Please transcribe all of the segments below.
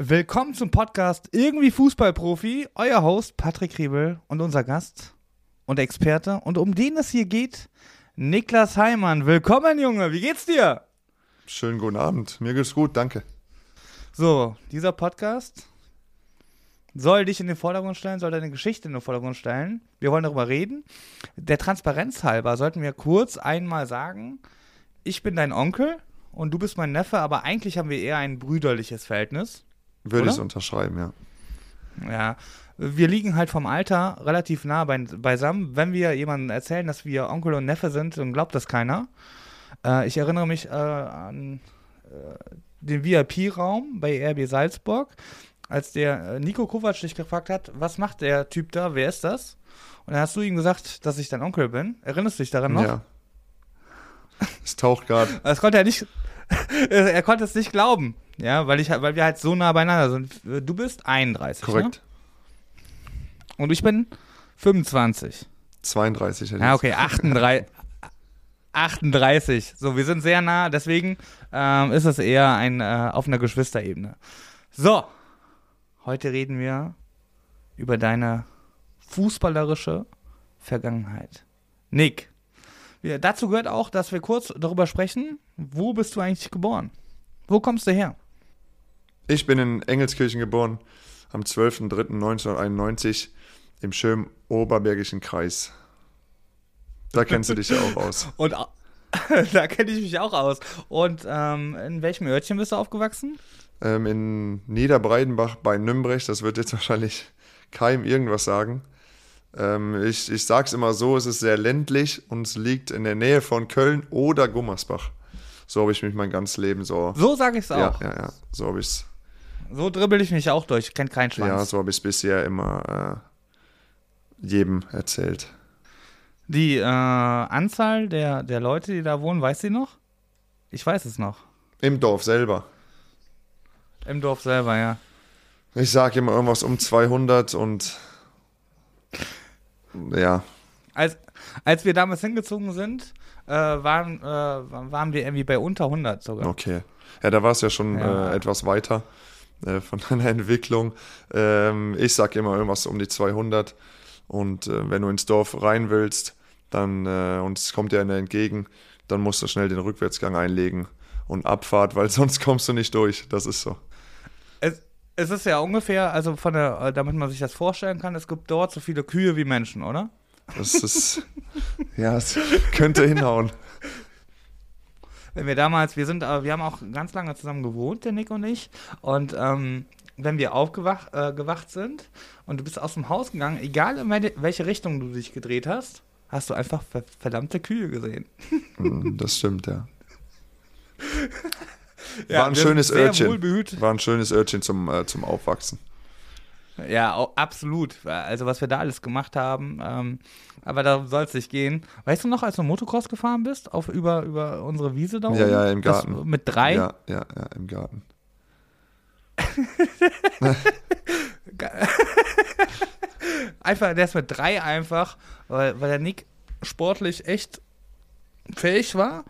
Willkommen zum Podcast Irgendwie Fußballprofi. Euer Host Patrick Riebel und unser Gast und Experte. Und um den es hier geht, Niklas Heimann. Willkommen, Junge. Wie geht's dir? Schönen guten Abend. Mir geht's gut, danke. So, dieser Podcast soll dich in den Vordergrund stellen, soll deine Geschichte in den Vordergrund stellen. Wir wollen darüber reden. Der Transparenz halber sollten wir kurz einmal sagen, ich bin dein Onkel und du bist mein Neffe, aber eigentlich haben wir eher ein brüderliches Verhältnis. Würde ich unterschreiben, ja. Ja, wir liegen halt vom Alter relativ nah bei, beisammen. Wenn wir jemandem erzählen, dass wir Onkel und Neffe sind, dann glaubt das keiner. Äh, ich erinnere mich äh, an äh, den VIP-Raum bei RB Salzburg, als der äh, Nico Kovac dich gefragt hat, was macht der Typ da, wer ist das? Und dann hast du ihm gesagt, dass ich dein Onkel bin. Erinnerst du dich daran noch? Ja. Es taucht gerade. Das konnte er nicht. er konnte es nicht glauben. Ja, weil, ich, weil wir halt so nah beieinander sind. Du bist 31. Korrekt. Ne? Und ich bin 25. 32. Ja, okay, 38. 38. So, wir sind sehr nah, deswegen ähm, ist es eher ein, äh, auf einer Geschwisterebene. So, heute reden wir über deine fußballerische Vergangenheit. Nick, wir, dazu gehört auch, dass wir kurz darüber sprechen, wo bist du eigentlich geboren? Wo kommst du her? Ich bin in Engelskirchen geboren, am 12.03.1991 im schönen Oberbergischen Kreis. Da kennst du dich ja auch aus. Und da kenne ich mich auch aus. Und ähm, in welchem Örtchen bist du aufgewachsen? Ähm, in Niederbreidenbach bei Nümbrecht. Das wird jetzt wahrscheinlich keinem irgendwas sagen. Ähm, ich, ich sage es immer so, es ist sehr ländlich und es liegt in der Nähe von Köln oder Gummersbach. So habe ich mich mein ganzes Leben so. So sage ich es auch. Ja, ja, ja. So habe ich es. So dribbel ich mich auch durch. Ich kenne keinen Schwanz. Ja, so habe ich es bisher immer äh, jedem erzählt. Die äh, Anzahl der, der Leute, die da wohnen, weiß sie noch? Ich weiß es noch. Im Dorf selber. Im Dorf selber, ja. Ich sage immer irgendwas um 200 und ja. Als, als wir damals hingezogen sind, äh, waren, äh, waren wir irgendwie bei unter 100 sogar. Okay. Ja, da war es ja schon Ja. Äh, etwas weiter äh, von deiner Entwicklung. Ähm, ich sage immer irgendwas um die 200 und äh, wenn du ins Dorf rein willst, dann äh, und es kommt dir einer entgegen, dann musst du schnell den Rückwärtsgang einlegen und Abfahrt, weil sonst kommst du nicht durch. Das ist so. Es, es ist ja ungefähr, also von der, damit man sich das vorstellen kann, es gibt dort so viele Kühe wie Menschen, oder? Das ist ja, es könnte hinhauen. Wenn wir damals, wir sind, äh, wir haben auch ganz lange zusammen gewohnt, der Nick und ich. Und ähm, wenn wir aufgewacht äh, gewacht sind und du bist aus dem Haus gegangen, egal in welche- Richtung du dich gedreht hast, hast du einfach ver verdammte Kühe gesehen. Mm, Das stimmt, ja. Ja, War ein schönes Örtchen. War ein schönes Örtchen zum, äh, zum Aufwachsen. Ja, absolut. Also was wir da alles gemacht haben. Ähm, aber da soll es nicht gehen. Weißt du noch, als du Motocross gefahren bist, auf, über, über unsere Wiese da Ja, oben? ja, im Das- Garten. mit drei? Ja, ja, ja, im Garten. Einfach, der ist mit drei einfach, weil, weil der Nick sportlich echt fähig war,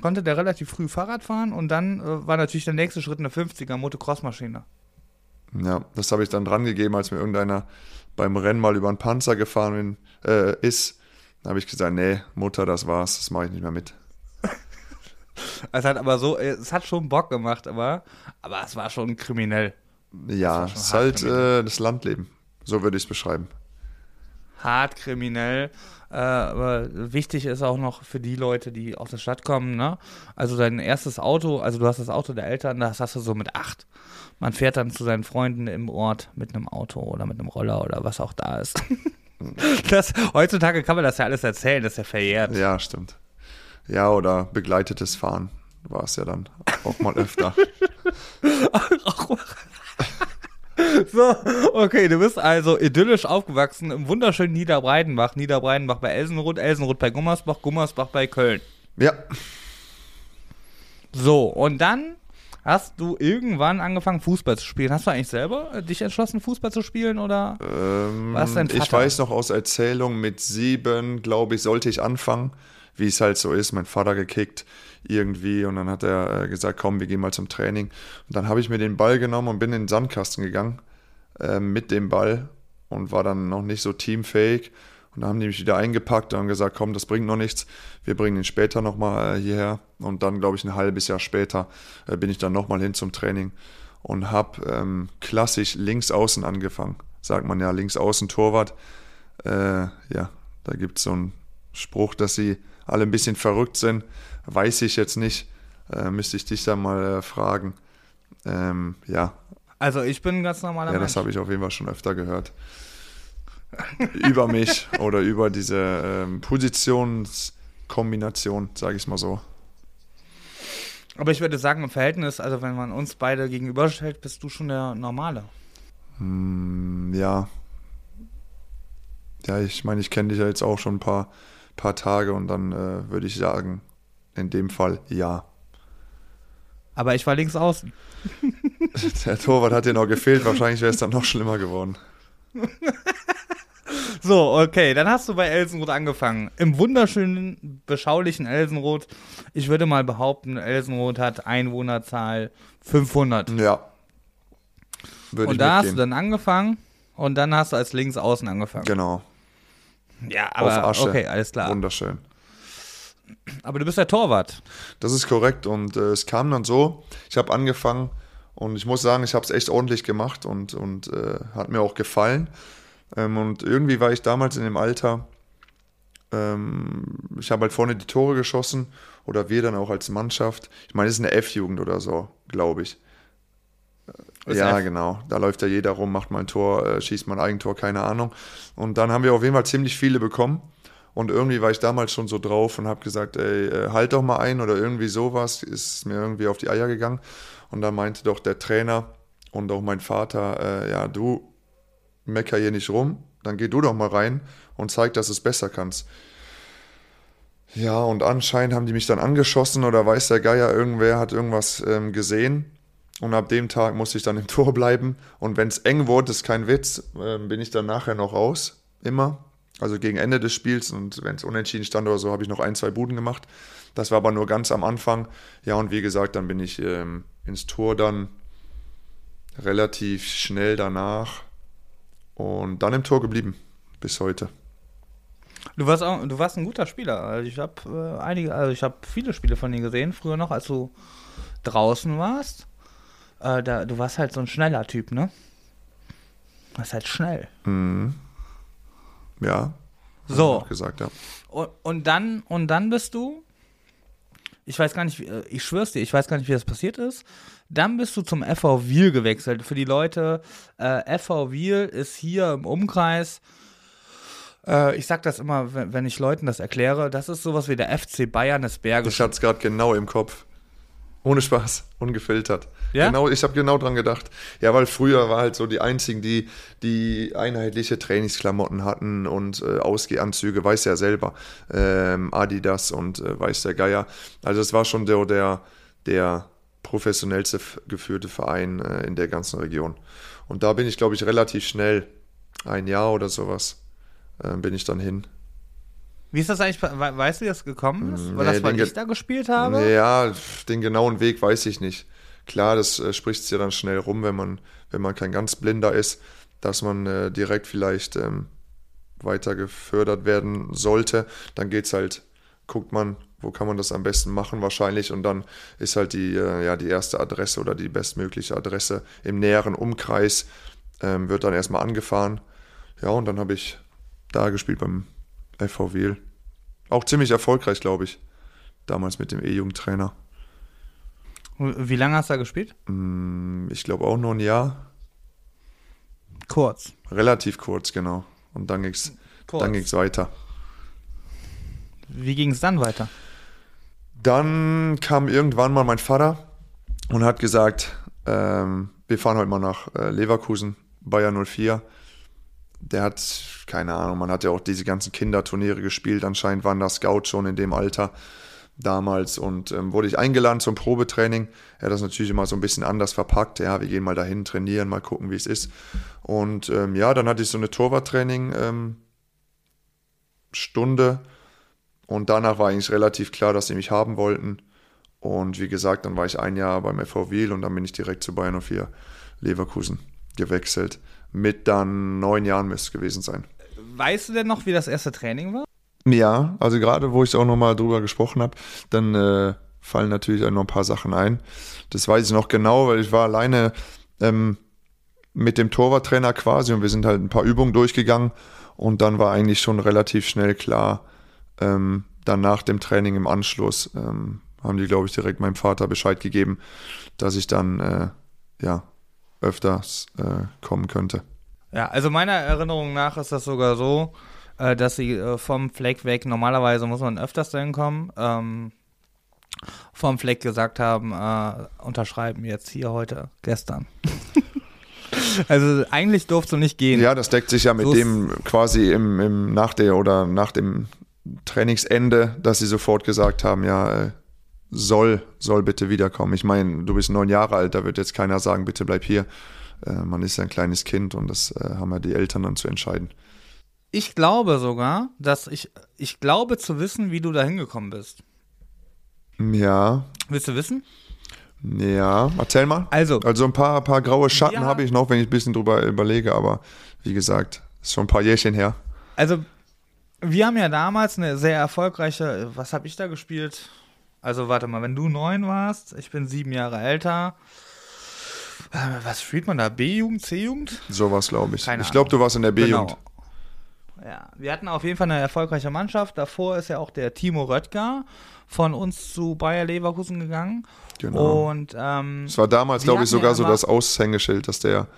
konnte der relativ früh Fahrrad fahren und dann äh, war natürlich der nächste Schritt eine 50er Motocross-Maschine. Ja, das habe ich dann dran gegeben, als mir irgendeiner beim Rennen mal über einen Panzer gefahren bin, äh, ist. Da habe ich gesagt, nee, Mutter, das war's, das mache ich nicht mehr mit. Es hat aber so, es hat schon Bock gemacht, aber, aber es war schon kriminell. Ja, es ist halt äh, das Landleben. So würde ich es beschreiben. Hart kriminell. Äh, aber wichtig ist auch noch für die Leute, die aus der Stadt kommen, ne? Also dein erstes Auto, also du hast das Auto der Eltern, das hast du so mit acht. Man fährt dann zu seinen Freunden im Ort mit einem Auto oder mit einem Roller oder was auch da ist. das, heutzutage kann man das ja alles erzählen, das ist ja verjährt. Ja, stimmt. Ja, oder begleitetes Fahren war es ja dann auch mal öfter. So, okay, du bist also idyllisch aufgewachsen im wunderschönen Niederbreidenbach. Niederbreidenbach bei Elsenroth, Elsenroth bei Gummersbach, Gummersbach bei Köln. ja, So, und dann hast du irgendwann angefangen, Fußball zu spielen. Hast du eigentlich selber äh, dich entschlossen, Fußball zu spielen oder? ähm, Was dein ich weiß noch aus Erzählung, mit sieben, glaube ich, sollte ich anfangen. wie es halt so ist, mein Vater gekickt irgendwie und dann hat er äh, gesagt, komm, wir gehen mal zum Training. Und dann habe ich mir den Ball genommen und bin in den Sandkasten gegangen äh, mit dem Ball und war dann noch nicht so teamfähig. Und dann haben die mich wieder eingepackt und gesagt, komm, das bringt noch nichts. Wir bringen ihn später nochmal äh, hierher. Und dann, glaube ich, ein halbes Jahr später äh, bin ich dann nochmal hin zum Training und habe ähm, klassisch links außen angefangen. Sagt man ja, links außen Torwart. Äh, ja, da gibt es so einen Spruch, dass sie alle ein bisschen verrückt sind. Weiß ich jetzt nicht. Äh, müsste ich dich da mal fragen. Ähm, ja. Also ich bin ein ganz normaler Ja, das habe ich auf jeden Fall schon öfter gehört. über mich oder über diese ähm, Positionskombination, sage ich mal so. Aber ich würde sagen, im Verhältnis, also wenn man uns beide gegenüberstellt, bist du schon der Normale. Hm, ja. Ja, ich meine, ich kenne dich ja jetzt auch schon ein paar, paar Tage und dann äh, würde ich sagen, in dem Fall ja. Aber ich war links außen. Der Torwart hat dir noch gefehlt, wahrscheinlich wäre es dann noch schlimmer geworden. So, okay, dann hast du bei Elsenroth angefangen. Im wunderschönen, beschaulichen Elsenroth. Ich würde mal behaupten, Elsenroth hat Einwohnerzahl 500. Ja. Würde und da hast du mitgehen. dann angefangen und dann hast du als Linksaußen angefangen. Genau. Ja, Auf aber Asche. okay, alles klar. Wunderschön. Aber du bist der Torwart. Das ist korrekt und äh, es kam dann so, ich habe angefangen und ich muss sagen, ich habe es echt ordentlich gemacht und, und äh, hat mir auch gefallen. Ähm, und irgendwie war ich damals in dem Alter, ähm, ich habe halt vorne die Tore geschossen oder wir dann auch als Mannschaft. Ich meine, es ist eine F-Jugend oder so, glaube ich. Ist ja, F. genau. Da läuft ja jeder rum, macht mal ein Tor, äh, schießt mal ein Eigentor, keine Ahnung. Und dann haben wir auf jeden Fall ziemlich viele bekommen. Und irgendwie war ich damals schon so drauf und habe gesagt, ey, äh, halt doch mal ein oder irgendwie sowas. Ist mir irgendwie auf die Eier gegangen. Und dann meinte doch der Trainer und auch mein Vater, äh, ja, du mecker hier nicht rum, dann geh du doch mal rein und zeig, dass du es besser kannst. Ja, und anscheinend haben die mich dann angeschossen oder weiß der Geier, irgendwer hat irgendwas ähm, gesehen. Und ab dem Tag musste ich dann im Tor bleiben. Und wenn es eng wurde, ist kein Witz, ähm, bin ich dann nachher noch raus. Immer. Also gegen Ende des Spiels. Und wenn es unentschieden stand oder so, habe ich noch ein, zwei Buden gemacht. Das war aber nur ganz am Anfang. Ja, und wie gesagt, dann bin ich ähm, ins Tor dann relativ schnell danach. Und dann im Tor geblieben. Bis heute. Du warst auch, du warst ein guter Spieler. Also ich habe äh, einige, also ich habe viele Spiele von dir gesehen, früher noch, als du draußen warst. Äh, da, du warst halt so ein schneller Typ, ne? Du warst halt schnell. Mhm. Ja. ich So. gesagt, ja. Und, und dann, und dann bist du, ich weiß gar nicht, äh, ich schwör's dir, ich weiß gar nicht, wie das passiert ist. Dann bist du zum FV Wiel gewechselt. Für die Leute, äh, FV Wiel ist hier im Umkreis, äh, ich sag das immer, wenn, ich Leuten das erkläre, das ist sowas wie der FC Bayern des Ich Berges. hatte es gerade genau im Kopf. Ohne Spaß, ungefiltert. Ja? Genau, ich habe genau dran gedacht. Ja, weil früher war halt so die einzigen, die die einheitliche Trainingsklamotten hatten und äh, Ausgehanzüge, weiß ja selber, ähm, Adidas und äh, weiß der Geier. Also es war schon der, der, der professionellste geführte Verein äh, in der ganzen Region. Und da bin ich, glaube ich, relativ schnell, ein Jahr oder sowas, äh, bin ich dann hin. Wie ist das eigentlich, we- weißt du, wie das gekommen ist? Mm, Weil nee, das, weil ich da gespielt habe? Ja, den genauen Weg weiß ich nicht. Klar, das äh, spricht sich ja dann schnell rum, wenn man, wenn man kein ganz Blinder ist, dass man äh, direkt vielleicht ähm, weiter gefördert werden sollte. Dann geht's halt, guckt man, wo kann man das am besten machen wahrscheinlich und dann ist halt die, äh, ja, die erste Adresse oder die bestmögliche Adresse im näheren Umkreis, ähm, wird dann erstmal angefahren. Ja, und dann habe ich da gespielt beim FV Wiel. Auch ziemlich erfolgreich, glaube ich. Damals mit dem E-Jugendtrainer. Wie lange hast du da gespielt? Mm, Ich glaube auch nur ein Jahr. Kurz. Relativ kurz, genau. Und dann ging's, Kurz. dann ging's weiter. Wie ging es dann weiter? Dann kam irgendwann mal mein Vater und hat gesagt, ähm, wir fahren heute mal nach äh, Leverkusen, Bayer 04. Der hat, keine Ahnung, man hat ja auch diese ganzen Kinderturniere gespielt. Anscheinend waren da Scout schon in dem Alter damals und ähm, wurde ich eingeladen zum Probetraining. Er hat das natürlich immer so ein bisschen anders verpackt. Ja, wir gehen mal dahin trainieren, mal gucken, wie es ist. Und ähm, ja, dann hatte ich so eine Torwarttraining ähm, und danach war eigentlich relativ klar, dass sie mich haben wollten. Und wie gesagt, dann war ich ein Jahr beim FV Wiel und dann bin ich direkt zu Bayern 04 Leverkusen gewechselt. Mit dann neun Jahren müsste es gewesen sein. Weißt du denn noch, wie das erste Training war? Ja, also gerade wo ich auch nochmal drüber gesprochen habe, dann äh, fallen natürlich auch noch ein paar Sachen ein. Das weiß ich noch genau, weil ich war alleine ähm, mit dem Torwarttrainer quasi und wir sind halt ein paar Übungen durchgegangen und dann war eigentlich schon relativ schnell klar, ähm, dann nach dem Training im Anschluss ähm, haben die, glaube ich, direkt meinem Vater Bescheid gegeben, dass ich dann äh, ja öfters äh, kommen könnte. Ja, also meiner Erinnerung nach ist das sogar so, äh, dass sie äh, vom Fleck weg, normalerweise muss man öfters dahin kommen, ähm, vom Fleck gesagt haben, äh, unterschreiben jetzt hier heute, gestern. also eigentlich durfte du nicht gehen. Ja, das deckt sich ja mit So dem quasi im, im nach der oder nach dem Trainingsende, dass sie sofort gesagt haben, ja, äh, soll, soll bitte wiederkommen. Ich meine, du bist neun Jahre alt, da wird jetzt keiner sagen, bitte bleib hier. Äh, man ist ja ein kleines Kind und das äh, haben ja die Eltern dann zu entscheiden. Ich glaube sogar, dass ich, ich glaube zu wissen, wie du da hingekommen bist. Ja, Willst du wissen? ja, erzähl mal. Also, Also ein paar, paar graue Schatten Ja. habe ich noch, wenn ich ein bisschen drüber überlege, aber wie gesagt, ist schon ein paar Jährchen her. Also, wir haben ja damals eine sehr erfolgreiche, was habe ich da gespielt? Also, warte mal, wenn du neun warst, ich bin sieben Jahre älter. Äh, Was spielt man da? B-Jugend, C-Jugend? Sowas, glaube ich. Keine ich glaube, du warst in der B-Jugend. Genau. Ja, wir hatten auf jeden Fall eine erfolgreiche Mannschaft. Davor ist ja auch der Timo Röttger von uns zu Bayer Leverkusen gegangen. Genau. Und ähm, Es war damals, glaube ich, sogar so das Aushängeschild, dass der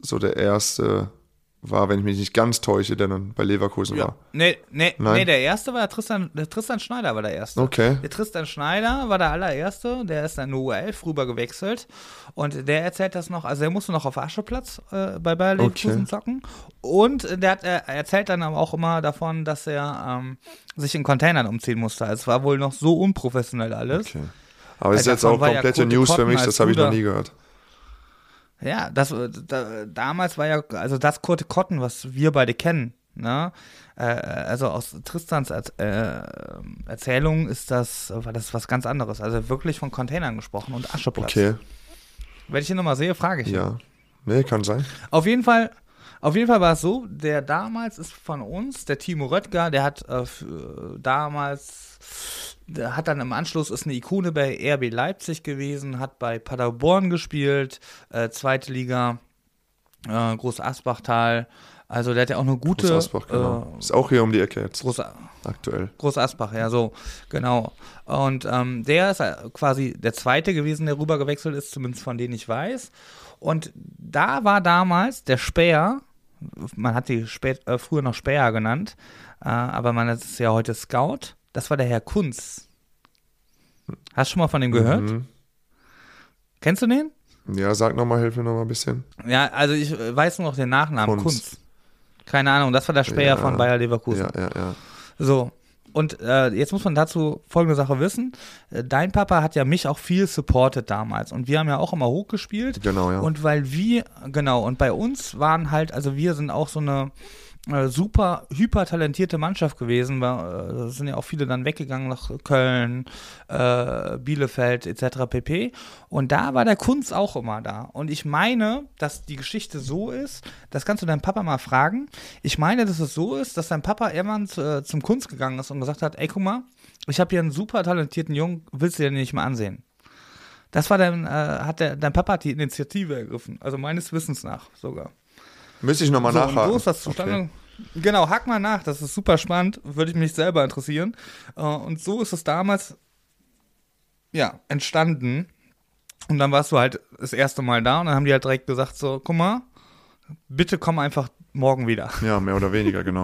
so der erste war, wenn ich mich nicht ganz täusche, der dann bei Leverkusen ja, war. nee, nee, Nein? nee, der erste war der Tristan, der Tristan Schneider war der erste. Okay. Der Tristan Schneider war der allererste, der ist dann nur U11 rüber gewechselt und der erzählt das noch, also er musste noch auf Ascheplatz äh, bei Bayer Leverkusen Okay. zocken und der hat, er erzählt dann aber auch immer davon, dass er ähm, sich in Containern umziehen musste. Also es war wohl noch so unprofessionell alles. okay. Aber es ist jetzt auch ja komplette News für mich, das habe ich noch nie gehört. Ja, das äh, da, damals war ja, also das Kurt Cotton, was wir beide kennen, ne? Äh, also aus Tristans äh, Erzählung ist das, war das was ganz anderes. Also wirklich von Containern gesprochen und Ascheplatz. Okay, Wenn ich ihn nochmal sehe, frage ich ihn. ja. Nee, kann sein. Auf jeden Fall, auf jeden Fall war es so, der damals ist von uns, der Timo Röttger, der hat äh, äh, damals, hat dann im Anschluss, ist eine Ikone bei RB Leipzig gewesen, hat bei Paderborn gespielt, äh, zweite Liga, äh, Groß Asbachtal. Also der hat ja auch eine gute. Groß Asbach, genau. Äh, ist auch hier um die Ecke jetzt, Groß, aktuell. Groß Asbach, ja, so, genau. Und ähm, der ist äh, quasi der zweite gewesen, der rüber gewechselt ist, zumindest von denen ich weiß. Und da war damals der Speer, man hat die spät, äh, früher noch Speer genannt, äh, aber man ist ja heute Scout, das war der Herr Kunz. Hast du schon mal von dem gehört? Mhm. Kennst du den? Ja, sag nochmal, hilf mir nochmal ein bisschen. Ja, also ich weiß nur noch den Nachnamen, Kunz. Kunz. Keine Ahnung, das war der Speer Ja. von Bayer Leverkusen. Ja, ja, ja. So. Und äh, jetzt muss man dazu folgende Sache wissen. Äh, Dein Papa hat ja mich auch viel supportet damals. Und wir haben ja auch immer hochgespielt. Genau, ja. Und weil wir, genau, und bei uns waren halt, also wir sind auch so eine äh, super hypertalentierte Mannschaft gewesen. Äh, sind ja auch viele dann weggegangen nach Köln, äh, Bielefeld etc. pp. Und da war der Kunst auch immer da. Und ich meine, dass die Geschichte so ist, das kannst du deinem Papa mal fragen. Ich meine, dass es so ist, dass dein Papa irgendwann zu, äh, zum Kunst gegangen ist und gesagt hat, ey, guck mal, ich habe hier einen super talentierten Jungen, willst du den nicht mal ansehen? Das war dein, äh, hat der, dein Papa hat die Initiative ergriffen, also meines Wissens nach sogar. Müsste ich nochmal So, nachhaken. so ist das zustande. Genau, hack mal nach, das ist super spannend, würde ich mich selber interessieren. Äh, und so ist es damals, ja, entstanden. Und dann warst du halt das erste Mal da und dann haben die halt direkt gesagt so, guck mal, bitte komm einfach morgen wieder. Ja, mehr oder weniger, genau.